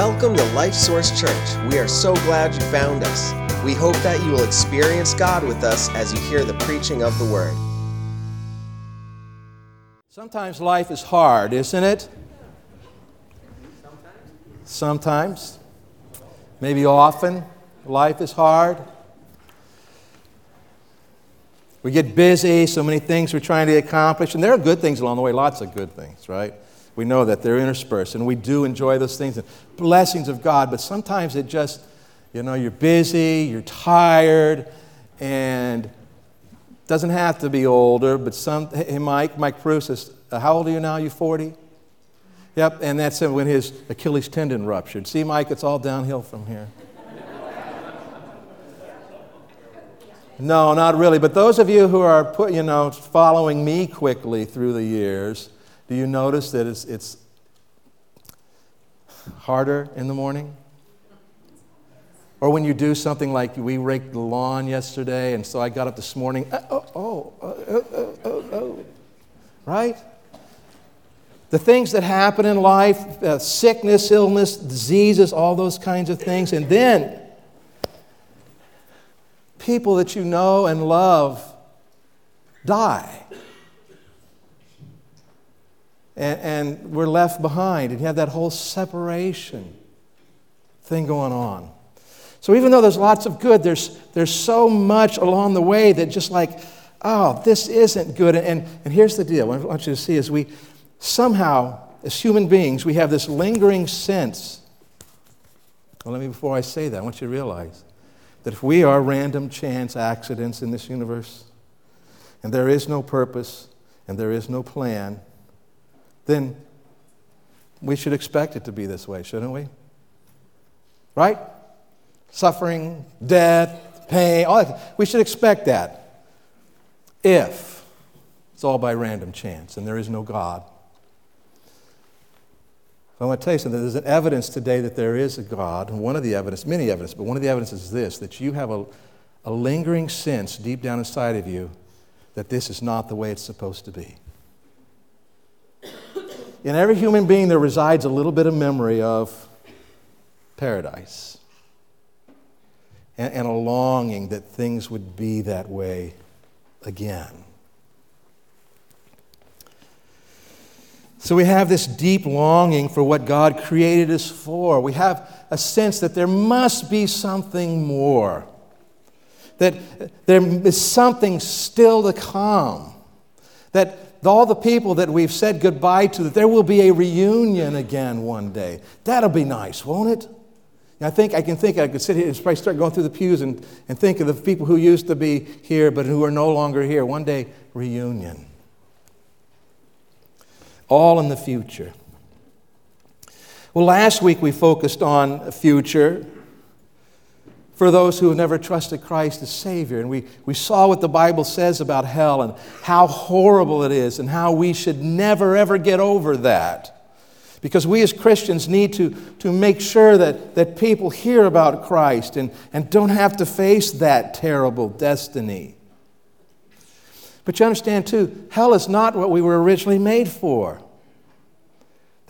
Welcome to Life Source Church. We are so glad you found us. We hope that you will experience God with us as you hear the preaching of the Word. Sometimes life is hard, isn't it? Sometimes. Maybe often. Life is hard. We get busy, so many things we're trying to accomplish, and there are good things along the way, lots of good things, right? We know that they're interspersed, and we do enjoy those things and blessings of God, but sometimes it just, you know, you're busy, you're tired, and doesn't have to be older, but some, hey, Mike, Mike Bruce says, uh, how old are you now? You 40? Yep, and that's when his Achilles tendon ruptured. See, Mike, it's all downhill from here. No, not really. But those of you who are put, you know, following me quickly through the years, do you notice that it's, it's harder in the morning? Or when you do something like we raked the lawn yesterday, and so I got up this morning, uh, oh, oh, oh, oh, oh, oh, oh. right? The things that happen in life, uh, sickness, illness, diseases, all those kinds of things, and then people that you know and love die. And, and, we're left behind, and you have that whole separation thing going on. So, even though there's lots of good, there's, there's so much along the way that just like, oh, this isn't good. And, and here's the deal What I want you to see is we somehow, as human beings, we have this lingering sense. Well, let me, before I say that, I want you to realize that if we are random chance accidents in this universe, and there is no purpose, and there is no plan, then we should expect it to be this way, shouldn't we? Right? Suffering, death, pain, all that. We should expect that. If it's all by random chance and there is no God. I want to tell you something. There's an evidence today that there is a God. One of the evidence, many evidence, but one of the evidence is this that you have a, a lingering sense deep down inside of you that this is not the way it's supposed to be. In every human being, there resides a little bit of memory of paradise and, and a longing that things would be that way again. So we have this deep longing for what God created us for. We have a sense that there must be something more, that there is something still to come, that all the people that we've said goodbye to, that there will be a reunion again one day. That'll be nice, won't it? I think I can think I could sit here and probably start going through the pews and, and think of the people who used to be here but who are no longer here. One day, reunion all in the future. Well, last week we focused on future for those who have never trusted Christ as Savior. And we, we saw what the Bible says about hell and how horrible it is and how we should never, ever get over that. Because we as Christians need to, to make sure that, that people hear about Christ and, and don't have to face that terrible destiny. But you understand, too, hell is not what we were originally made for.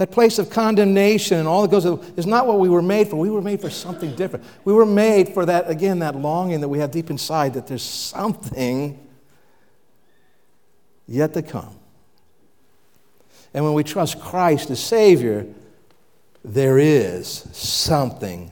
That place of condemnation and all that goes is not what we were made for. We were made for something different. We were made for that, again, that longing that we have deep inside that there's something yet to come. And when we trust Christ as Savior, there is something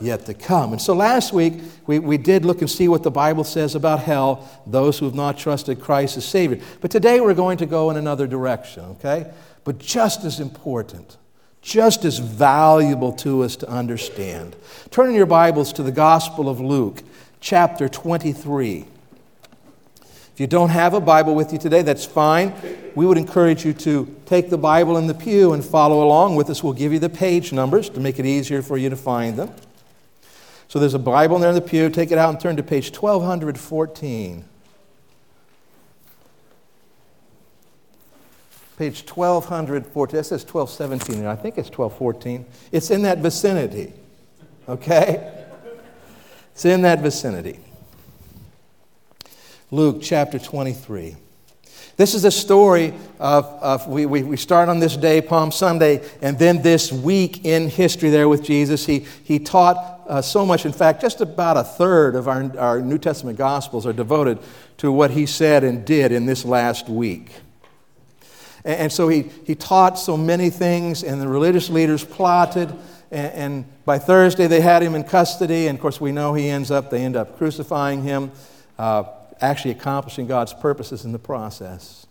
yet to come. And so last week, we, we did look and see what the Bible says about hell, those who have not trusted Christ as Savior. But today we're going to go in another direction, okay? But just as important, just as valuable to us to understand. Turn in your Bibles to the Gospel of Luke, chapter 23. If you don't have a Bible with you today, that's fine. We would encourage you to take the Bible in the pew and follow along with us. We'll give you the page numbers to make it easier for you to find them. So there's a Bible in there in the pew. Take it out and turn to page 1214. Page 1214. That says 1217. and I think it's 1214. It's in that vicinity. Okay? It's in that vicinity. Luke chapter 23. This is a story of, of we, we, we start on this day, Palm Sunday, and then this week in history there with Jesus. He, he taught uh, so much. In fact, just about a third of our, our New Testament Gospels are devoted to what he said and did in this last week. And, so he, he taught so many things, and the religious leaders plotted. And, and, by Thursday, they had him in custody. And of course, we know he ends up, they end up crucifying him. Uh, actually accomplishing God's purposes in the process.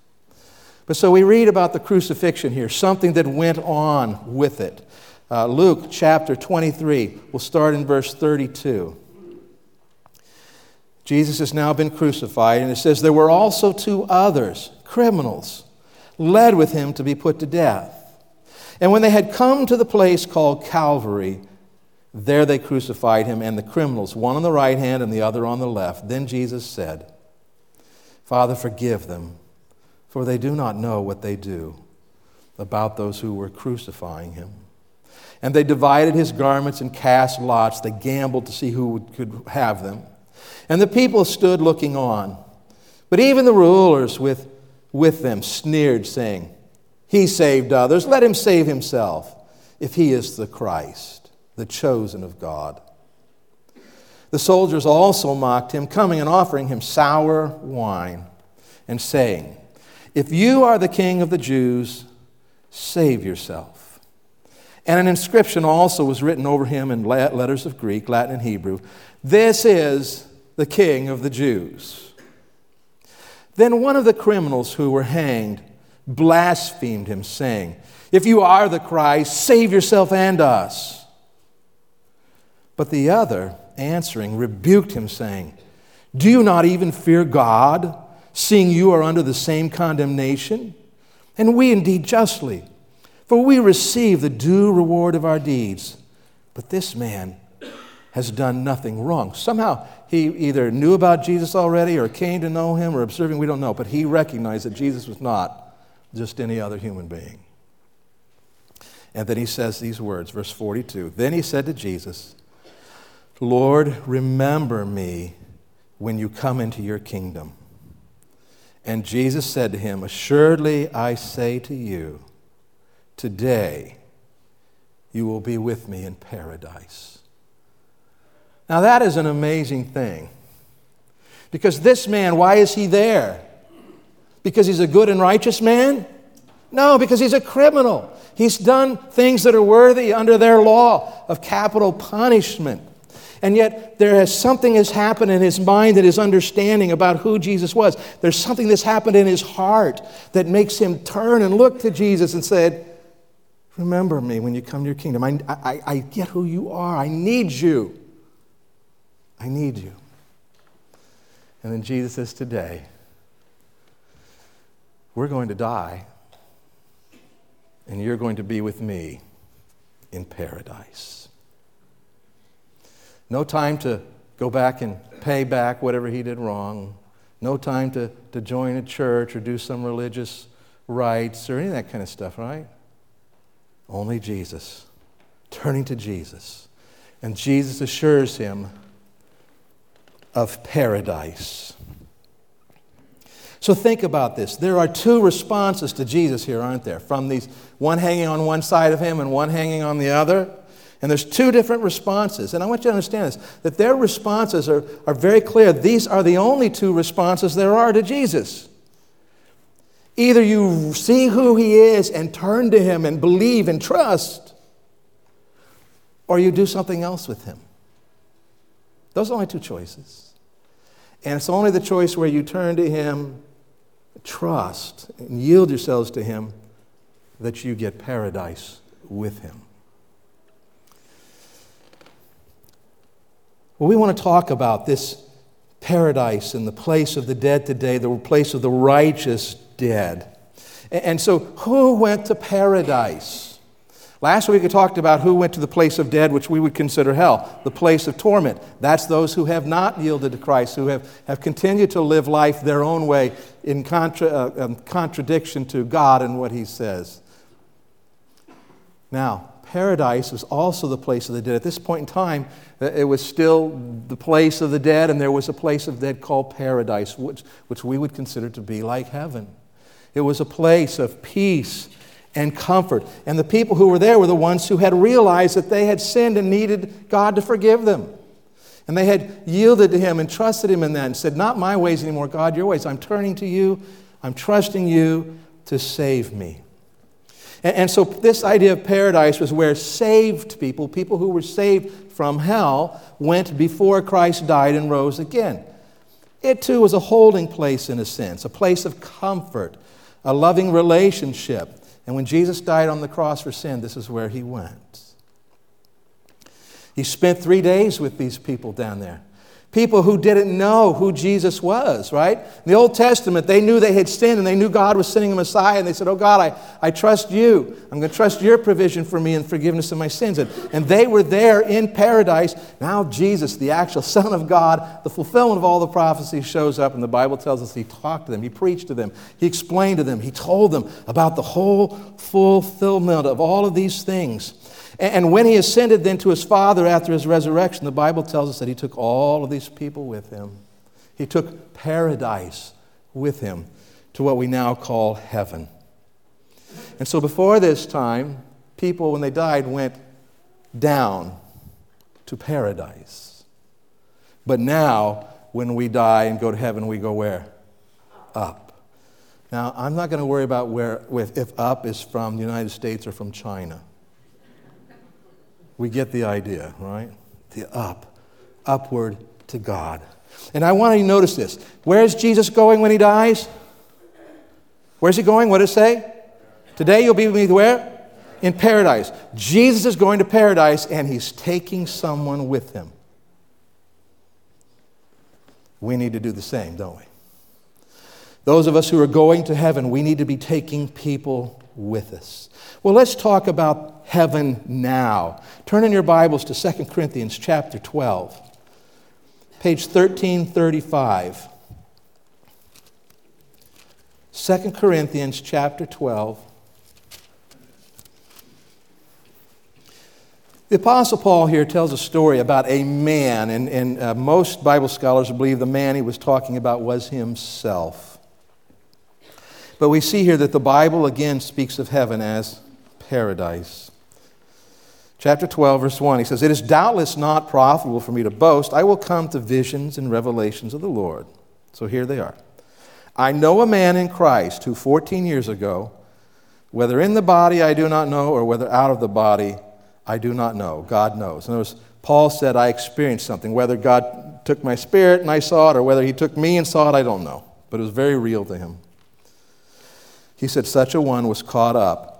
But so we read about the crucifixion here, something that went on with it. Uh, Luke chapter 23, we'll start in verse 32. Jesus has now been crucified, and it says, There were also two others, criminals, led with him to be put to death. And when they had come to the place called Calvary, there they crucified him and the criminals, one on the right hand and the other on the left. Then Jesus said, Father, forgive them, for they do not know what they do about those who were crucifying him. And they divided his garments and cast lots. They gambled to see who could have them. And the people stood looking on. But even the rulers with, with them sneered, saying, He saved others. Let him save himself, if he is the Christ, the chosen of God. The soldiers also mocked him, coming and offering him sour wine, and saying, If you are the king of the Jews, save yourself. And an inscription also was written over him in letters of Greek, Latin, and Hebrew This is the king of the Jews. Then one of the criminals who were hanged blasphemed him, saying, If you are the Christ, save yourself and us. But the other, answering, rebuked him, saying, Do you not even fear God, seeing you are under the same condemnation? And we indeed justly, for we receive the due reward of our deeds. But this man has done nothing wrong. Somehow he either knew about Jesus already or came to know him or observing, we don't know, but he recognized that Jesus was not just any other human being. And then he says these words, verse 42 Then he said to Jesus, Lord, remember me when you come into your kingdom. And Jesus said to him, Assuredly I say to you, today you will be with me in paradise. Now that is an amazing thing. Because this man, why is he there? Because he's a good and righteous man? No, because he's a criminal. He's done things that are worthy under their law of capital punishment. And yet, there has something has happened in his mind and his understanding about who Jesus was. There's something that's happened in his heart that makes him turn and look to Jesus and said, Remember me when you come to your kingdom. I, I, I get who you are. I need you. I need you. And then Jesus says, Today, we're going to die, and you're going to be with me in paradise. No time to go back and pay back whatever he did wrong. No time to, to join a church or do some religious rites or any of that kind of stuff, right? Only Jesus. Turning to Jesus. And Jesus assures him of paradise. So think about this. There are two responses to Jesus here, aren't there? From these one hanging on one side of him and one hanging on the other. And there's two different responses. And I want you to understand this that their responses are, are very clear. These are the only two responses there are to Jesus. Either you see who he is and turn to him and believe and trust, or you do something else with him. Those are only two choices. And it's only the choice where you turn to him, trust, and yield yourselves to him that you get paradise with him. Well, we want to talk about this paradise and the place of the dead today, the place of the righteous dead. And so, who went to paradise? Last week we talked about who went to the place of dead, which we would consider hell, the place of torment. That's those who have not yielded to Christ, who have, have continued to live life their own way in contra, uh, um, contradiction to God and what He says. Now, paradise was also the place of the dead. At this point in time, uh, it was still the place of the dead, and there was a place of dead called paradise, which, which we would consider to be like heaven. It was a place of peace and comfort. And the people who were there were the ones who had realized that they had sinned and needed God to forgive them. And they had yielded to Him and trusted Him in that and said, Not my ways anymore, God, your ways. I'm turning to you. I'm trusting you to save me. And, and so, this idea of paradise was where saved people, people who were saved from hell, went before Christ died and rose again. It too was a holding place in a sense, a place of comfort, a loving relationship. And when Jesus died on the cross for sin, this is where he went. He spent three days with these people down there. People who didn't know who Jesus was, right? In the Old Testament, they knew they had sinned and they knew God was sending a Messiah, and they said, Oh God, I, I trust you. I'm going to trust your provision for me and forgiveness of my sins. And, and they were there in paradise. Now, Jesus, the actual Son of God, the fulfillment of all the prophecies, shows up, and the Bible tells us he talked to them, he preached to them, he explained to them, he told them about the whole fulfillment of all of these things. And when he ascended then to his Father after his resurrection, the Bible tells us that he took all of these people with him. He took paradise with him to what we now call heaven. And so before this time, people, when they died, went down to paradise. But now, when we die and go to heaven, we go where? Up. Now, I'm not going to worry about where, if up is from the United States or from China. We get the idea, right? The up, upward to God. And I want you to notice this. Where is Jesus going when he dies? Where's he going? What does it say? Today you'll be with me where? In paradise. Jesus is going to paradise and he's taking someone with him. We need to do the same, don't we? Those of us who are going to heaven, we need to be taking people with us. Well, let's talk about heaven now. Turn in your Bibles to 2 Corinthians chapter 12, page 1335. 2 Corinthians chapter 12. The Apostle Paul here tells a story about a man, and, and uh, most Bible scholars believe the man he was talking about was himself. But we see here that the Bible again speaks of heaven as paradise. Chapter 12, verse 1, he says, It is doubtless not profitable for me to boast. I will come to visions and revelations of the Lord. So here they are. I know a man in Christ who 14 years ago, whether in the body I do not know, or whether out of the body I do not know. God knows. In other words, Paul said, I experienced something. Whether God took my spirit and I saw it, or whether he took me and saw it, I don't know. But it was very real to him. He said, Such a one was caught up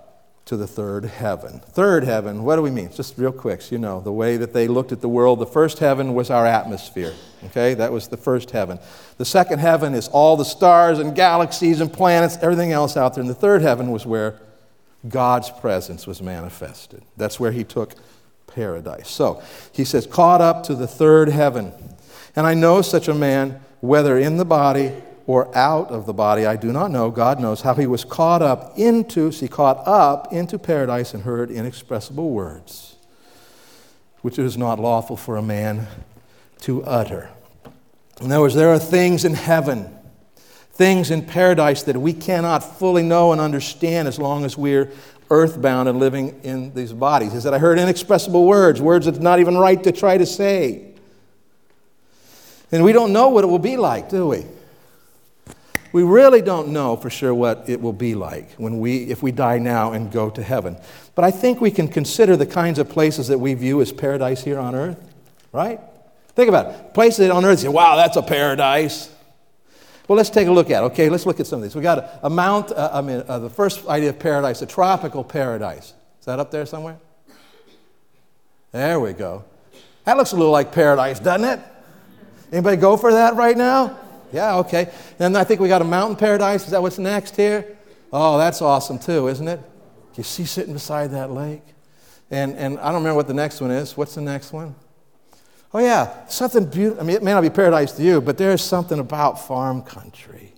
to the third heaven. Third heaven, what do we mean? Just real quick, so you know, the way that they looked at the world, the first heaven was our atmosphere. Okay, that was the first heaven. The second heaven is all the stars and galaxies and planets, everything else out there. And the third heaven was where God's presence was manifested. That's where he took paradise. So he says, caught up to the third heaven. And I know such a man, whether in the body or out of the body, I do not know. God knows how he was caught up into, see, caught up into paradise and heard inexpressible words, which it is not lawful for a man to utter. In other words, there are things in heaven, things in paradise that we cannot fully know and understand as long as we're earthbound and living in these bodies. He said, I heard inexpressible words, words that's not even right to try to say. And we don't know what it will be like, do we? We really don't know for sure what it will be like when we, if we die now and go to heaven. But I think we can consider the kinds of places that we view as paradise here on earth, right? Think about it. Places on earth, say, wow, that's a paradise. Well, let's take a look at it. Okay, let's look at some of these. We got a, a mount, uh, I mean, uh, the first idea of paradise, a tropical paradise. Is that up there somewhere? There we go. That looks a little like paradise, doesn't it? Anybody go for that right now? Yeah, okay. Then I think we got a mountain paradise. Is that what's next here? Oh, that's awesome too, isn't it? You see sitting beside that lake? And, and I don't remember what the next one is. What's the next one? Oh, yeah, something beautiful. I mean, it may not be paradise to you, but there's something about farm country.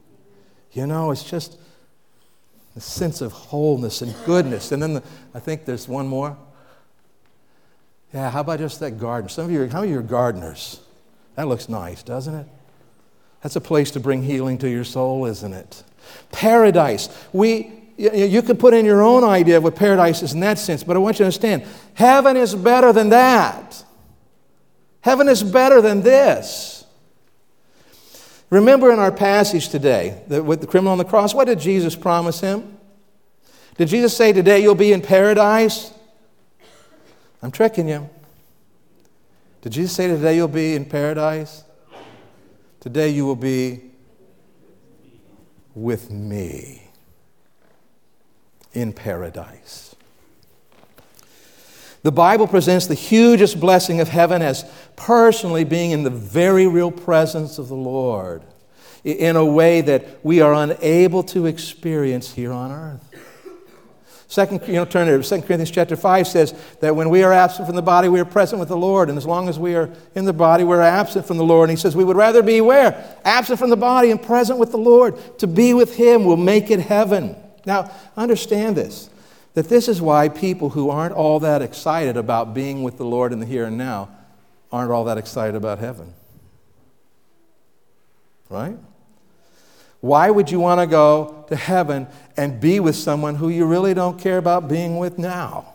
You know, it's just a sense of wholeness and goodness. And then the, I think there's one more. Yeah, how about just that garden? Some of you, how are gardeners? That looks nice, doesn't it? That's a place to bring healing to your soul, isn't it? Paradise. We, you can put in your own idea of what paradise is in that sense, but I want you to understand heaven is better than that. Heaven is better than this. Remember in our passage today, with the criminal on the cross, what did Jesus promise him? Did Jesus say, Today you'll be in paradise? I'm tricking you. Did Jesus say, Today you'll be in paradise? Today you will be with me in paradise. The Bible presents the hugest blessing of heaven as personally being in the very real presence of the Lord in a way that we are unable to experience here on earth. Second, you know, turn to 2 Corinthians chapter 5 says that when we are absent from the body, we are present with the Lord. And as long as we are in the body, we're absent from the Lord. And he says we would rather be where? Absent from the body and present with the Lord. To be with him will make it heaven. Now, understand this that this is why people who aren't all that excited about being with the Lord in the here and now aren't all that excited about heaven. Right? Why would you want to go to heaven and be with someone who you really don't care about being with now?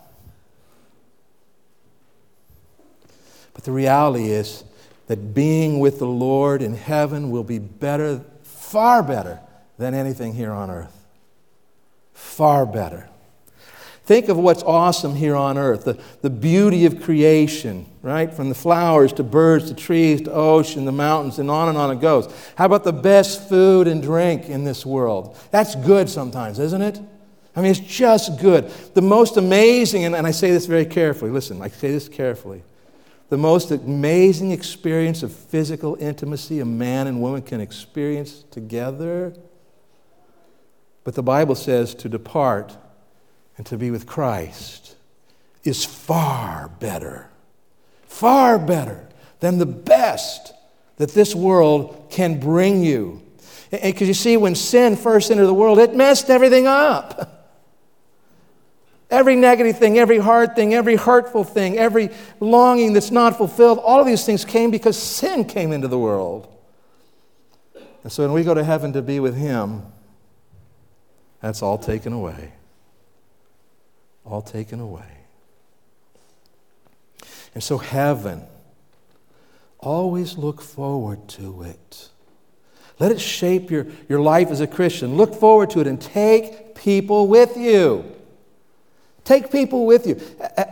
But the reality is that being with the Lord in heaven will be better, far better than anything here on earth. Far better. Think of what's awesome here on earth the, the beauty of creation, right? From the flowers to birds to trees to ocean, the mountains, and on and on it goes. How about the best food and drink in this world? That's good sometimes, isn't it? I mean, it's just good. The most amazing, and, and I say this very carefully, listen, I say this carefully. The most amazing experience of physical intimacy a man and woman can experience together. But the Bible says to depart and to be with Christ is far better, far better than the best that this world can bring you. Because you see, when sin first entered the world, it messed everything up. Every negative thing, every hard thing, every hurtful thing, every longing that's not fulfilled, all of these things came because sin came into the world. And so when we go to heaven to be with Him, that's all taken away all taken away. And so, heaven, always look forward to it. Let it shape your, your life as a Christian. Look forward to it and take people with you. Take people with you.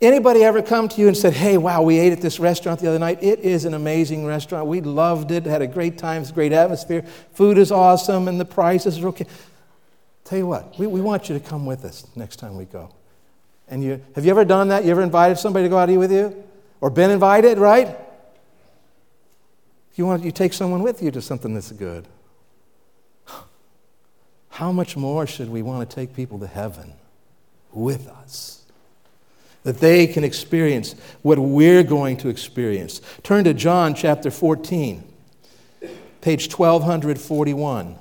Anybody ever come to you and said, Hey, wow, we ate at this restaurant the other night? It is an amazing restaurant. We loved it, had a great time, it's a great atmosphere. Food is awesome, and the prices are okay. Tell you what, we, we want you to come with us next time we go. And you, have you ever done that? You ever invited somebody to go out to eat with you? Or been invited, right? You want you take someone with you to something that's good. How much more should we want to take people to heaven with us? That they can experience what we're going to experience. Turn to John chapter 14, page 1241.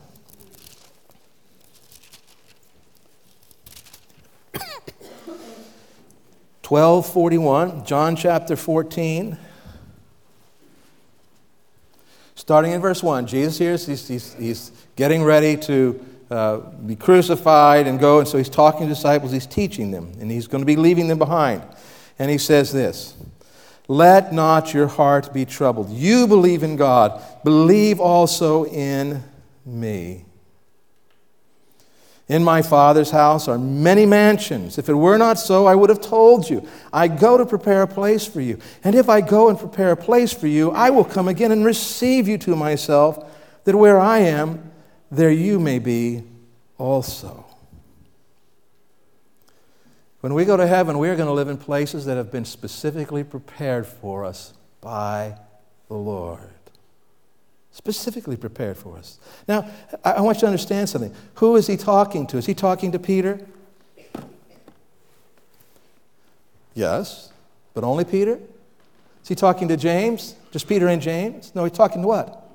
1241, John chapter 14. Starting in verse 1, Jesus here, he's, he's, he's getting ready to uh, be crucified and go, and so he's talking to disciples, he's teaching them, and he's going to be leaving them behind. And he says this Let not your heart be troubled. You believe in God, believe also in me. In my Father's house are many mansions. If it were not so, I would have told you. I go to prepare a place for you. And if I go and prepare a place for you, I will come again and receive you to myself, that where I am, there you may be also. When we go to heaven, we are going to live in places that have been specifically prepared for us by the Lord specifically prepared for us. Now, I want you to understand something. Who is he talking to? Is he talking to Peter? Yes, but only Peter? Is he talking to James? Just Peter and James? No, he's talking to what?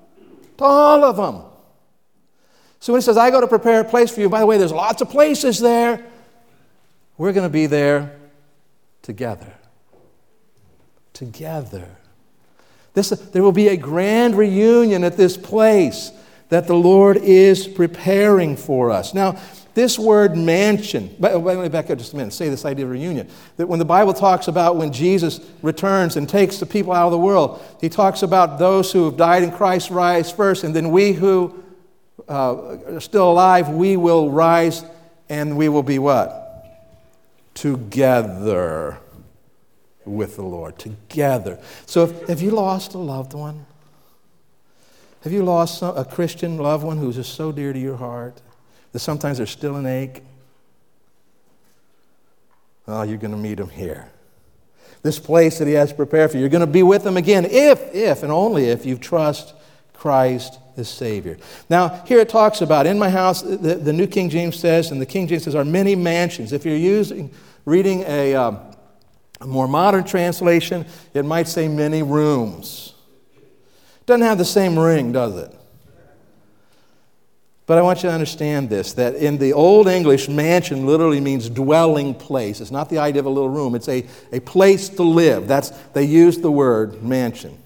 To all of them. So when he says, I go to prepare a place for you, by the way, there's lots of places there. We're going to be there together. Together. This, there will be a grand reunion at this place that the Lord is preparing for us. Now, this word mansion, let me back up just a minute, say this idea of reunion. That when the Bible talks about when Jesus returns and takes the people out of the world, he talks about those who have died in Christ rise first, and then we who uh, are still alive, we will rise and we will be what? Together with the Lord. Together. So if, have you lost a loved one? Have you lost a Christian loved one who's just so dear to your heart that sometimes there's still an ache? Oh, you're going to meet him here. This place that he has prepared for you. You're going to be with him again if, if, and only if you trust Christ as Savior. Now, here it talks about in my house, the, the New King James says, and the King James says, are many mansions. If you're using, reading a, um, a more modern translation, it might say many rooms. Doesn't have the same ring, does it? But I want you to understand this that in the Old English, mansion literally means dwelling place. It's not the idea of a little room, it's a, a place to live. That's, they use the word mansion.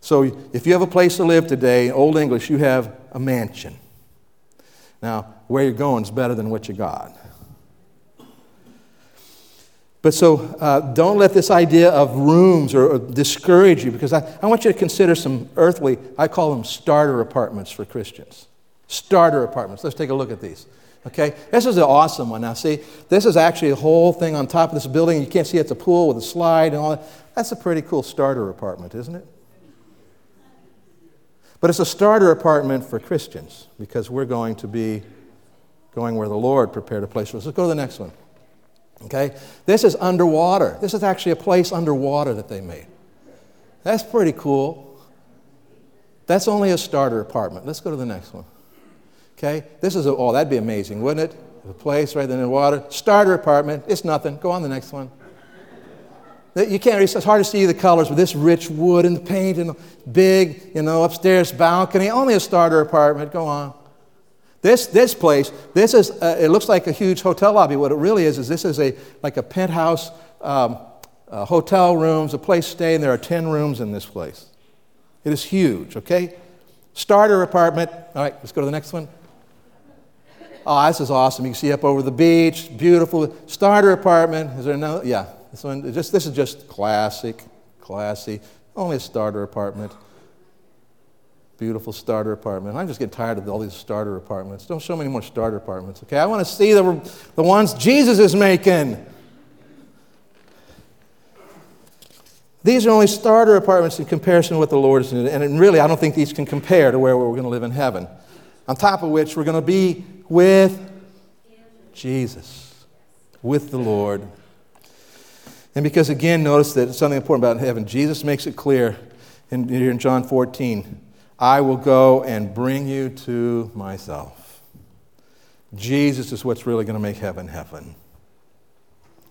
So if you have a place to live today, Old English, you have a mansion. Now, where you're going is better than what you got. But so uh, don't let this idea of rooms or, or discourage you because I, I want you to consider some earthly, I call them starter apartments for Christians. Starter apartments. Let's take a look at these. Okay, this is an awesome one. Now, see, this is actually a whole thing on top of this building. You can't see it's a pool with a slide and all that. That's a pretty cool starter apartment, isn't it? But it's a starter apartment for Christians because we're going to be going where the Lord prepared a place for us. Let's go to the next one. Okay? This is underwater. This is actually a place underwater that they made. That's pretty cool. That's only a starter apartment. Let's go to the next one. Okay? This is a, oh, that'd be amazing, wouldn't it? A place right in the water. Starter apartment. It's nothing. Go on the next one. You can't, it's hard to see the colors with this rich wood and the paint and big, you know, upstairs balcony. Only a starter apartment. Go on. This, this place, this is, uh, it looks like a huge hotel lobby. What it really is, is this is a, like a penthouse um, uh, hotel rooms, a place to stay, and there are 10 rooms in this place. It is huge, okay? Starter apartment. All right, let's go to the next one. Oh, this is awesome. You can see up over the beach. Beautiful. Starter apartment. Is there another? Yeah. This one, just, this is just classic, classy. Only a starter apartment. Beautiful starter apartment. I'm just getting tired of all these starter apartments. Don't show me any more starter apartments, okay? I want to see the, the ones Jesus is making. These are only starter apartments in comparison to what the Lord is doing. And really, I don't think these can compare to where we're going to live in heaven. On top of which, we're going to be with Jesus, with the Lord. And because, again, notice that something important about heaven. Jesus makes it clear in, here in John 14 I will go and bring you to myself. Jesus is what's really going to make heaven heaven.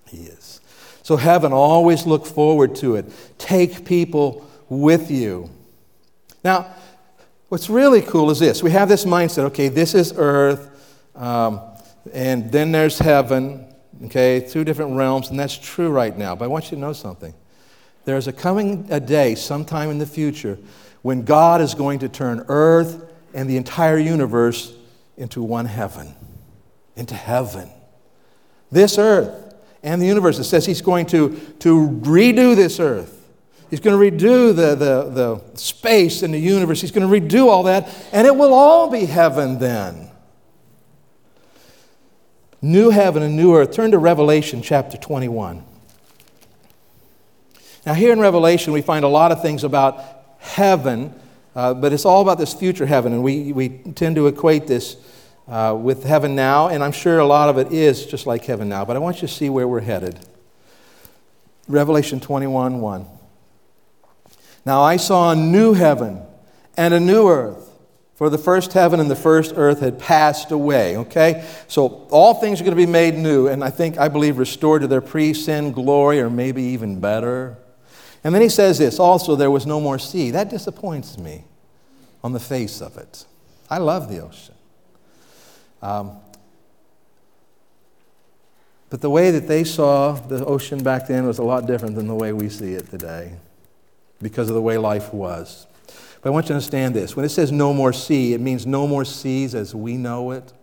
He is. So, heaven, always look forward to it. Take people with you. Now, what's really cool is this we have this mindset okay, this is earth, um, and then there's heaven, Okay, two different realms, and that's true right now. But I want you to know something. There's a coming a day sometime in the future when God is going to turn earth and the entire universe into one heaven. Into heaven. This earth and the universe. It says he's going to, to redo this earth. He's going to redo the, the, the space in the universe. He's going to redo all that, and it will all be heaven then new heaven and new earth. Turn to Revelation chapter 21. Now, here in Revelation, we find a lot of things about heaven, uh, but it's all about this future heaven, and we, we tend to equate this uh, with heaven now, and I'm sure a lot of it is just like heaven now, but I want you to see where we're headed. Revelation 21 1. Now I saw a new heaven and a new earth. For the first heaven and the first earth had passed away. Okay? So all things are going to be made new, and I think, I believe, restored to their pre sin glory, or maybe even better. And then he says this also, there was no more sea. That disappoints me on the face of it. I love the ocean. Um, but the way that they saw the ocean back then was a lot different than the way we see it today. because of the way life was. But I want you to understand this. When it says no more sea, it means no more seas as we know it.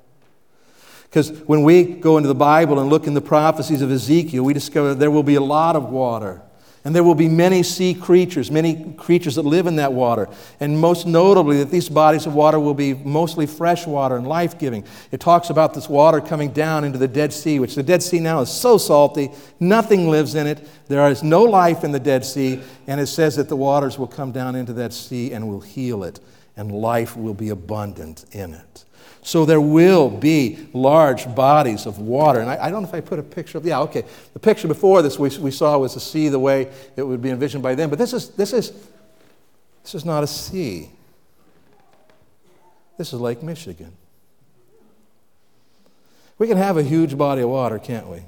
Because when we go into the Bible and look in the prophecies of Ezekiel, we discover there will be a lot of water. And there will be many sea creatures, many creatures that live in that water. And most notably, that these bodies of water will be mostly fresh water and life giving. It talks about this water coming down into the Dead Sea, which the Dead Sea now is so salty, nothing lives in it. There is no life in the Dead Sea. And it says that the waters will come down into that sea and will heal it, and life will be abundant in it. So there will be large bodies of water. And I, I, don't know if I put a picture of, yeah, okay. The picture before this we, we saw was the sea the way it would be envisioned by them. But this is, this is, this is not a sea. This is Lake Michigan. We can have a huge body of water, can't we?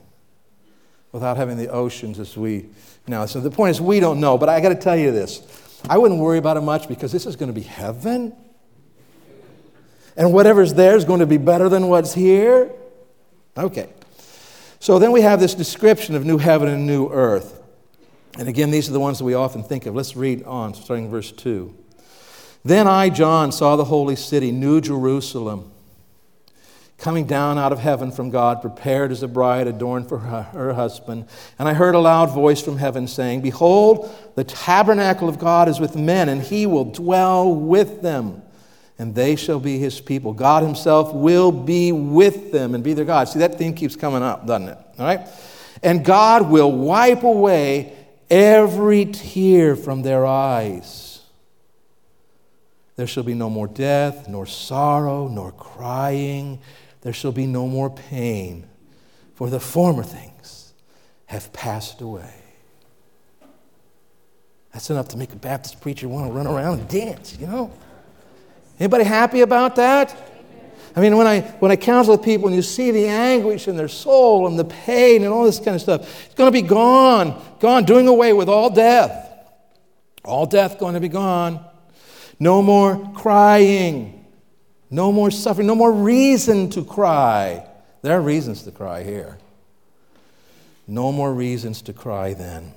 Without having the oceans as we now. So the point is, we don't know. But I got to tell you this I wouldn't worry about it much because this is going to be heaven and whatever's there is going to be better than what's here? Okay. So then we have this description of new heaven and new earth. And again, these are the ones that we often think of. Let's read on, starting verse 2. Then I, John, saw the holy city, New Jerusalem, coming down out of heaven from God, prepared as a bride adorned for her, her, husband. And I heard a loud voice from heaven saying, Behold, the tabernacle of God is with men, and he will dwell with them and they shall be his people. God himself will be with them and be their God. See, that theme keeps coming up, doesn't it? All right? And God will wipe away every tear from their eyes. There shall be no more death, nor sorrow, nor crying. There shall be no more pain, for the former things have passed away. That's enough to make a Baptist preacher want to run around and dance, you know? Anybody happy about that? I mean, when I, when I counsel with people and you see the anguish in their soul and the pain and all this kind of stuff, it's going to be gone, gone, doing away with all death. All death going to be gone. No more crying. No more suffering. No more reason to cry. There are reasons to cry here. No more reasons to cry then.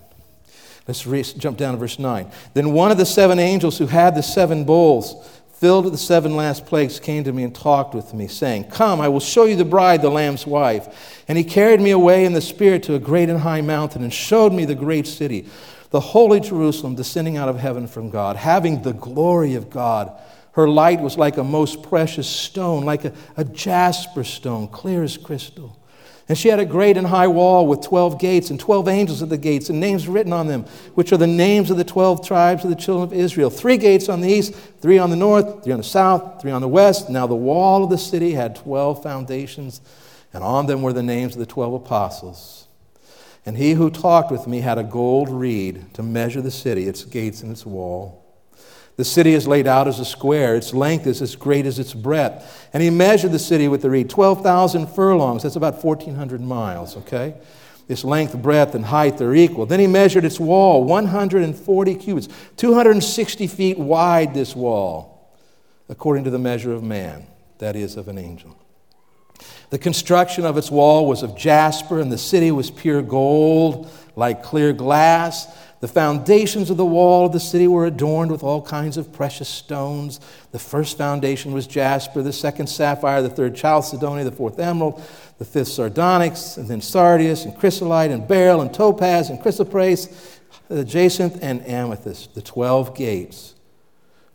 Let's re- jump down to verse 9. Then one of the seven angels who had the seven bowls filled with the seven last plagues, came to me and talked with me, saying, Come, I will show you the bride, the Lamb's wife. And he carried me away in the Spirit to a great and high mountain and showed me the great city, the holy Jerusalem, descending out of heaven from God, having the glory of God. Her light was like a most precious stone, like a, a jasper stone, clear as crystal. And she had a great and high wall with 12 gates and 12 angels at the gates and names written on them, which are the names of the 12 tribes of the children of Israel. Three gates on the east, three on the north, three on the south, three on the west. Now the wall of the city had 12 foundations, and on them were the names of the 12 apostles. And he who talked with me had a gold reed to measure the city, its gates and its wall. The city is laid out as a square. Its length is as great as its breadth. And he measured the city with the reed 12,000 furlongs. That's about 1,400 miles, okay? Its length, breadth, and height are equal. Then he measured its wall 140 cubits, 260 feet wide, this wall, according to the measure of man, that is, of an angel. The construction of its wall was of jasper, and the city was pure gold, like clear glass. The foundations of the wall of the city were adorned with all kinds of precious stones. The first foundation was jasper, the second sapphire, the third chalcedony, the fourth emerald, the fifth sardonyx, and then sardius, and chrysolite, and beryl, and topaz, and chrysoprase, the jacinth, and amethyst. The twelve gates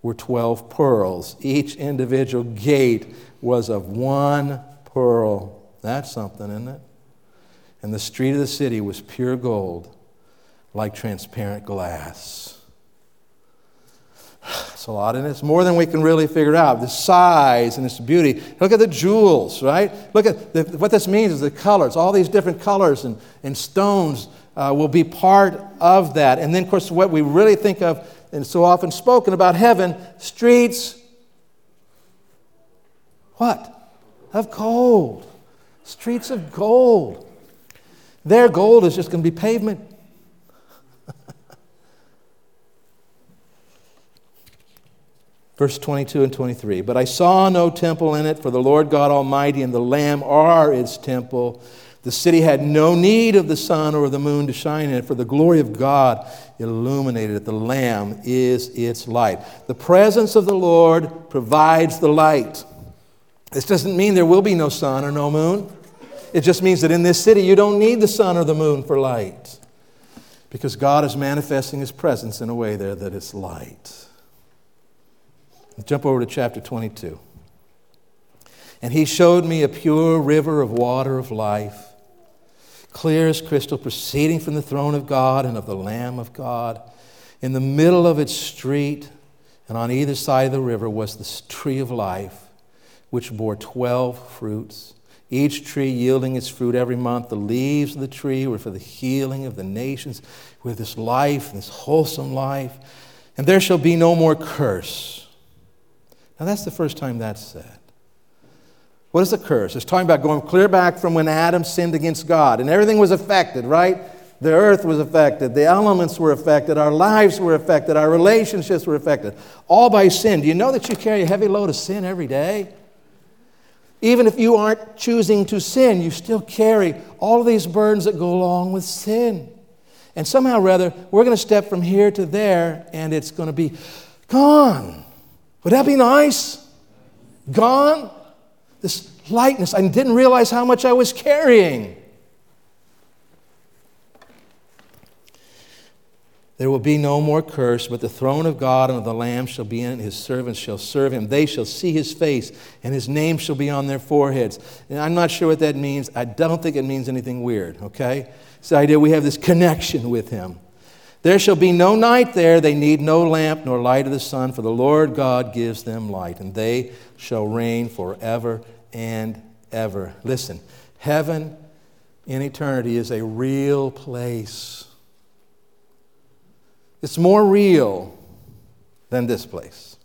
were twelve pearls. Each individual gate was of one pearl. That's something, isn't it? And the street of the city was pure gold like transparent glass. It's a lot, and it's more than we can really figure out. The size and its beauty. Look at the jewels, right? Look at the, what this means is the colors. All these different colors and, and stones uh, will be part of that. And then, of course, what we really think of, and so often spoken about heaven, streets, what? Of gold. Streets of gold. Their gold is just going to be pavement. Verse 22 and 23. But I saw no temple in it, for the Lord God Almighty and the Lamb are its temple. The city had no need of the sun or the moon to shine in it, for the glory of God illuminated it. The Lamb is its light. The presence of the Lord provides the light. This doesn't mean there will be no sun or no moon. It just means that in this city you don't need the sun or the moon for light because God is manifesting his presence in a way there that is light. Jump over to chapter 22. And he showed me a pure river of water of life, clear as crystal, proceeding from the throne of God and of the Lamb of God. In the middle of its street and on either side of the river was the tree of life, which bore 12 fruits each tree yielding its fruit every month. The leaves of the tree were for the healing of the nations with this life, this wholesome life. And there shall be no more curse. Now, that's the first time that's said. What is the curse? It's talking about going clear back from when Adam sinned against God, and everything was affected, right? The earth was affected, the elements were affected, our lives were affected, our relationships were affected, all by sin. Do you know that you carry a heavy load of sin every day? Even if you aren't choosing to sin, you still carry all of these burdens that go along with sin. And somehow, rather, we're going to step from here to there and it's going to be gone. Would that be nice? Gone? This lightness. I didn't realize how much I was carrying. There will be no more curse, but the throne of God and of the Lamb shall be in it. His servants shall serve him. They shall see his face, and his name shall be on their foreheads. And I'm not sure what that means. I don't think it means anything weird, okay? It's the idea we have this connection with him. There shall be no night there. They need no lamp nor light of the sun, for the Lord God gives them light, and they shall reign forever and ever. Listen, heaven in eternity is a real place. It's more real than this place.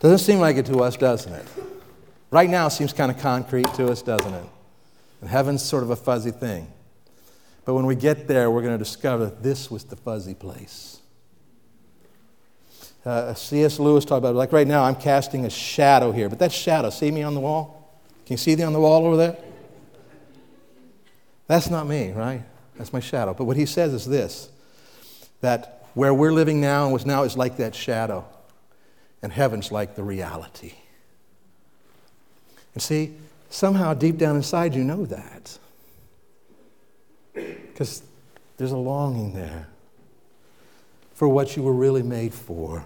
Doesn't seem like it to us, doesn't it? Right now, it seems kind of concrete to us, doesn't it? And heaven's sort of a fuzzy thing. But when we get there, we're going to discover that this was the fuzzy place. Uh, C.S. Lewis talked about it. Like right now, I'm casting a shadow here, but that shadow, see me on the wall? Can you see me on the wall over there? That's not me, right? That's my shadow. But what he says is this that where we're living now and what's now is like that shadow, and heaven's like the reality. And see, somehow deep down inside you know that. Because there's a longing there for what you were really made for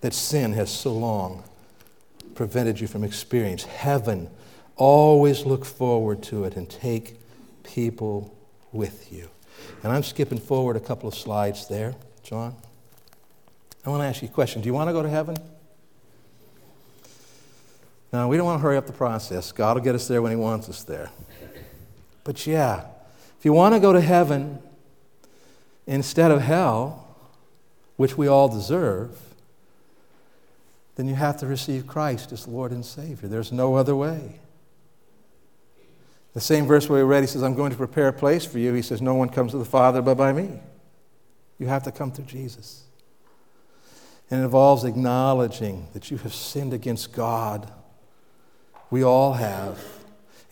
that sin has so long prevented you from experiencing. Heaven, always look forward to it and take people with you. And I'm skipping forward a couple of slides there, John. I want to ask you a question. Do you want to go to heaven? No, we don't want to hurry up the process. God will get us there when He wants us there. But yeah, if you want to go to heaven instead of hell, which we all deserve, then you have to receive Christ as Lord and Savior. There's no other way. The same verse where we read, he says, I'm going to prepare a place for you. He says, No one comes to the Father but by me. You have to come through Jesus. And it involves acknowledging that you have sinned against God. We all have.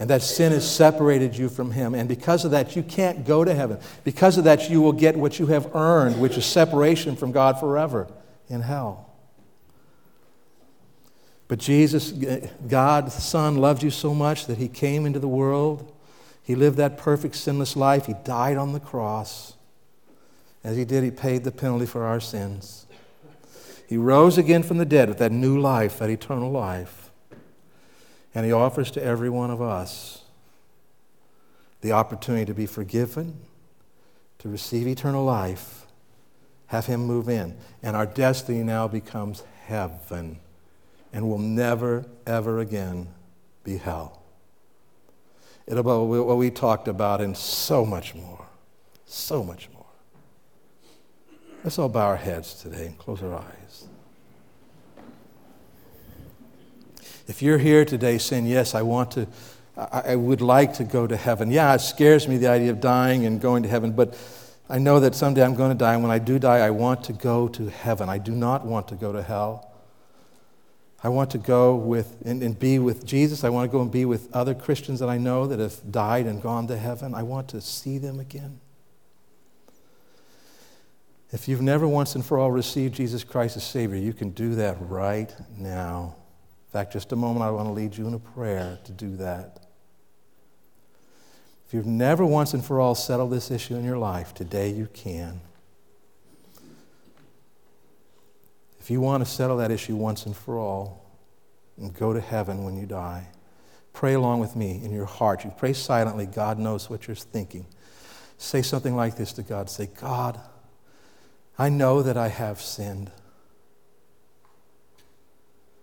And that sin has separated you from Him. And because of that, you can't go to heaven. Because of that, you will get what you have earned, which is separation from God forever in hell. But Jesus, God the Son, loved you so much that He came into the world. He lived that perfect, sinless life. He died on the cross. As He did, He paid the penalty for our sins. He rose again from the dead with that new life, that eternal life. And He offers to every one of us the opportunity to be forgiven, to receive eternal life, have Him move in. And our destiny now becomes heaven and will never, ever again be hell. It'll be what we talked about and so much more. So much more. Let's all bow our heads today and close our eyes. If you're here today saying, Yes, I want to, I, I would like to go to heaven. Yeah, it scares me the idea of dying and going to heaven, but I know that someday I'm going to die. And when I do die, I want to go to heaven. I do not want to go to hell. I want to go with and, and, be with Jesus. I want to go and be with other Christians that I know that have died and gone to heaven. I want to see them again. If you've never once and for all received Jesus Christ as Savior, you can do that right now. In fact, just a moment, I want to lead you in a prayer to do that. If you've never once and for all settled this issue in your life, today you can. If you want to settle that issue once and for all and go to heaven when you die, pray along with me in your heart. You pray silently. God knows what you're thinking. Say something like this to God Say, God, I know that I have sinned.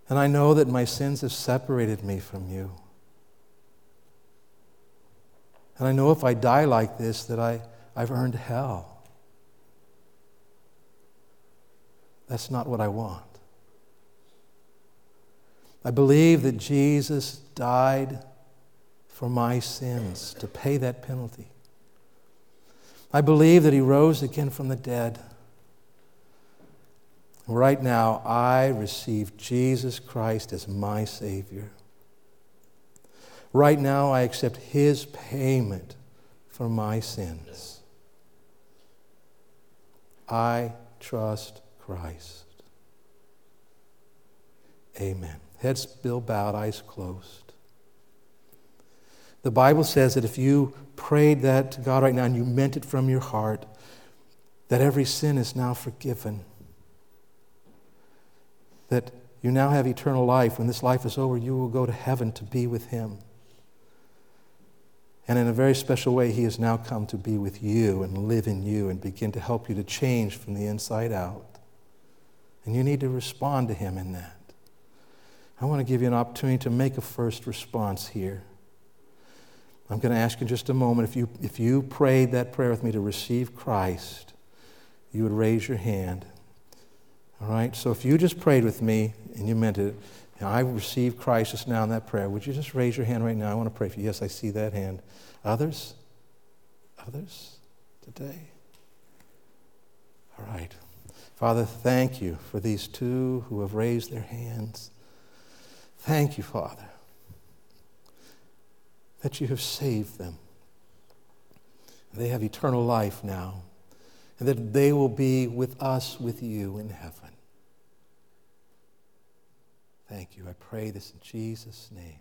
And I know that my sins have separated me from you. And I know if I die like this, that I, I've earned hell. That's not what I want. I believe that Jesus died for my sins to pay that penalty. I believe that he rose again from the dead. Right now, I receive Jesus Christ as my Savior. Right now, I accept his payment for my sins. I trust Christ. Amen. Heads still bowed, eyes closed. The Bible says that if you prayed that to God right now and you meant it from your heart, that every sin is now forgiven. That you now have eternal life. When this life is over, you will go to heaven to be with Him. And in a very special way, He has now come to be with you and live in you and begin to help you to change from the inside out. And you need to respond to Him in that. I want to give you an opportunity to make a first response here. I'm going to ask you in just a moment if you, if you prayed that prayer with me to receive Christ, you would raise your hand. All right? So if you just prayed with me and you meant it, I received Christ just now in that prayer, would you just raise your hand right now? I want to pray for you. Yes, I see that hand. Others? Others today? All right. Father, thank you for these two who have raised their hands. Thank you, Father, that you have saved them. They have eternal life now, and that they will be with us, with you in heaven. Thank you. I pray this in Jesus' name.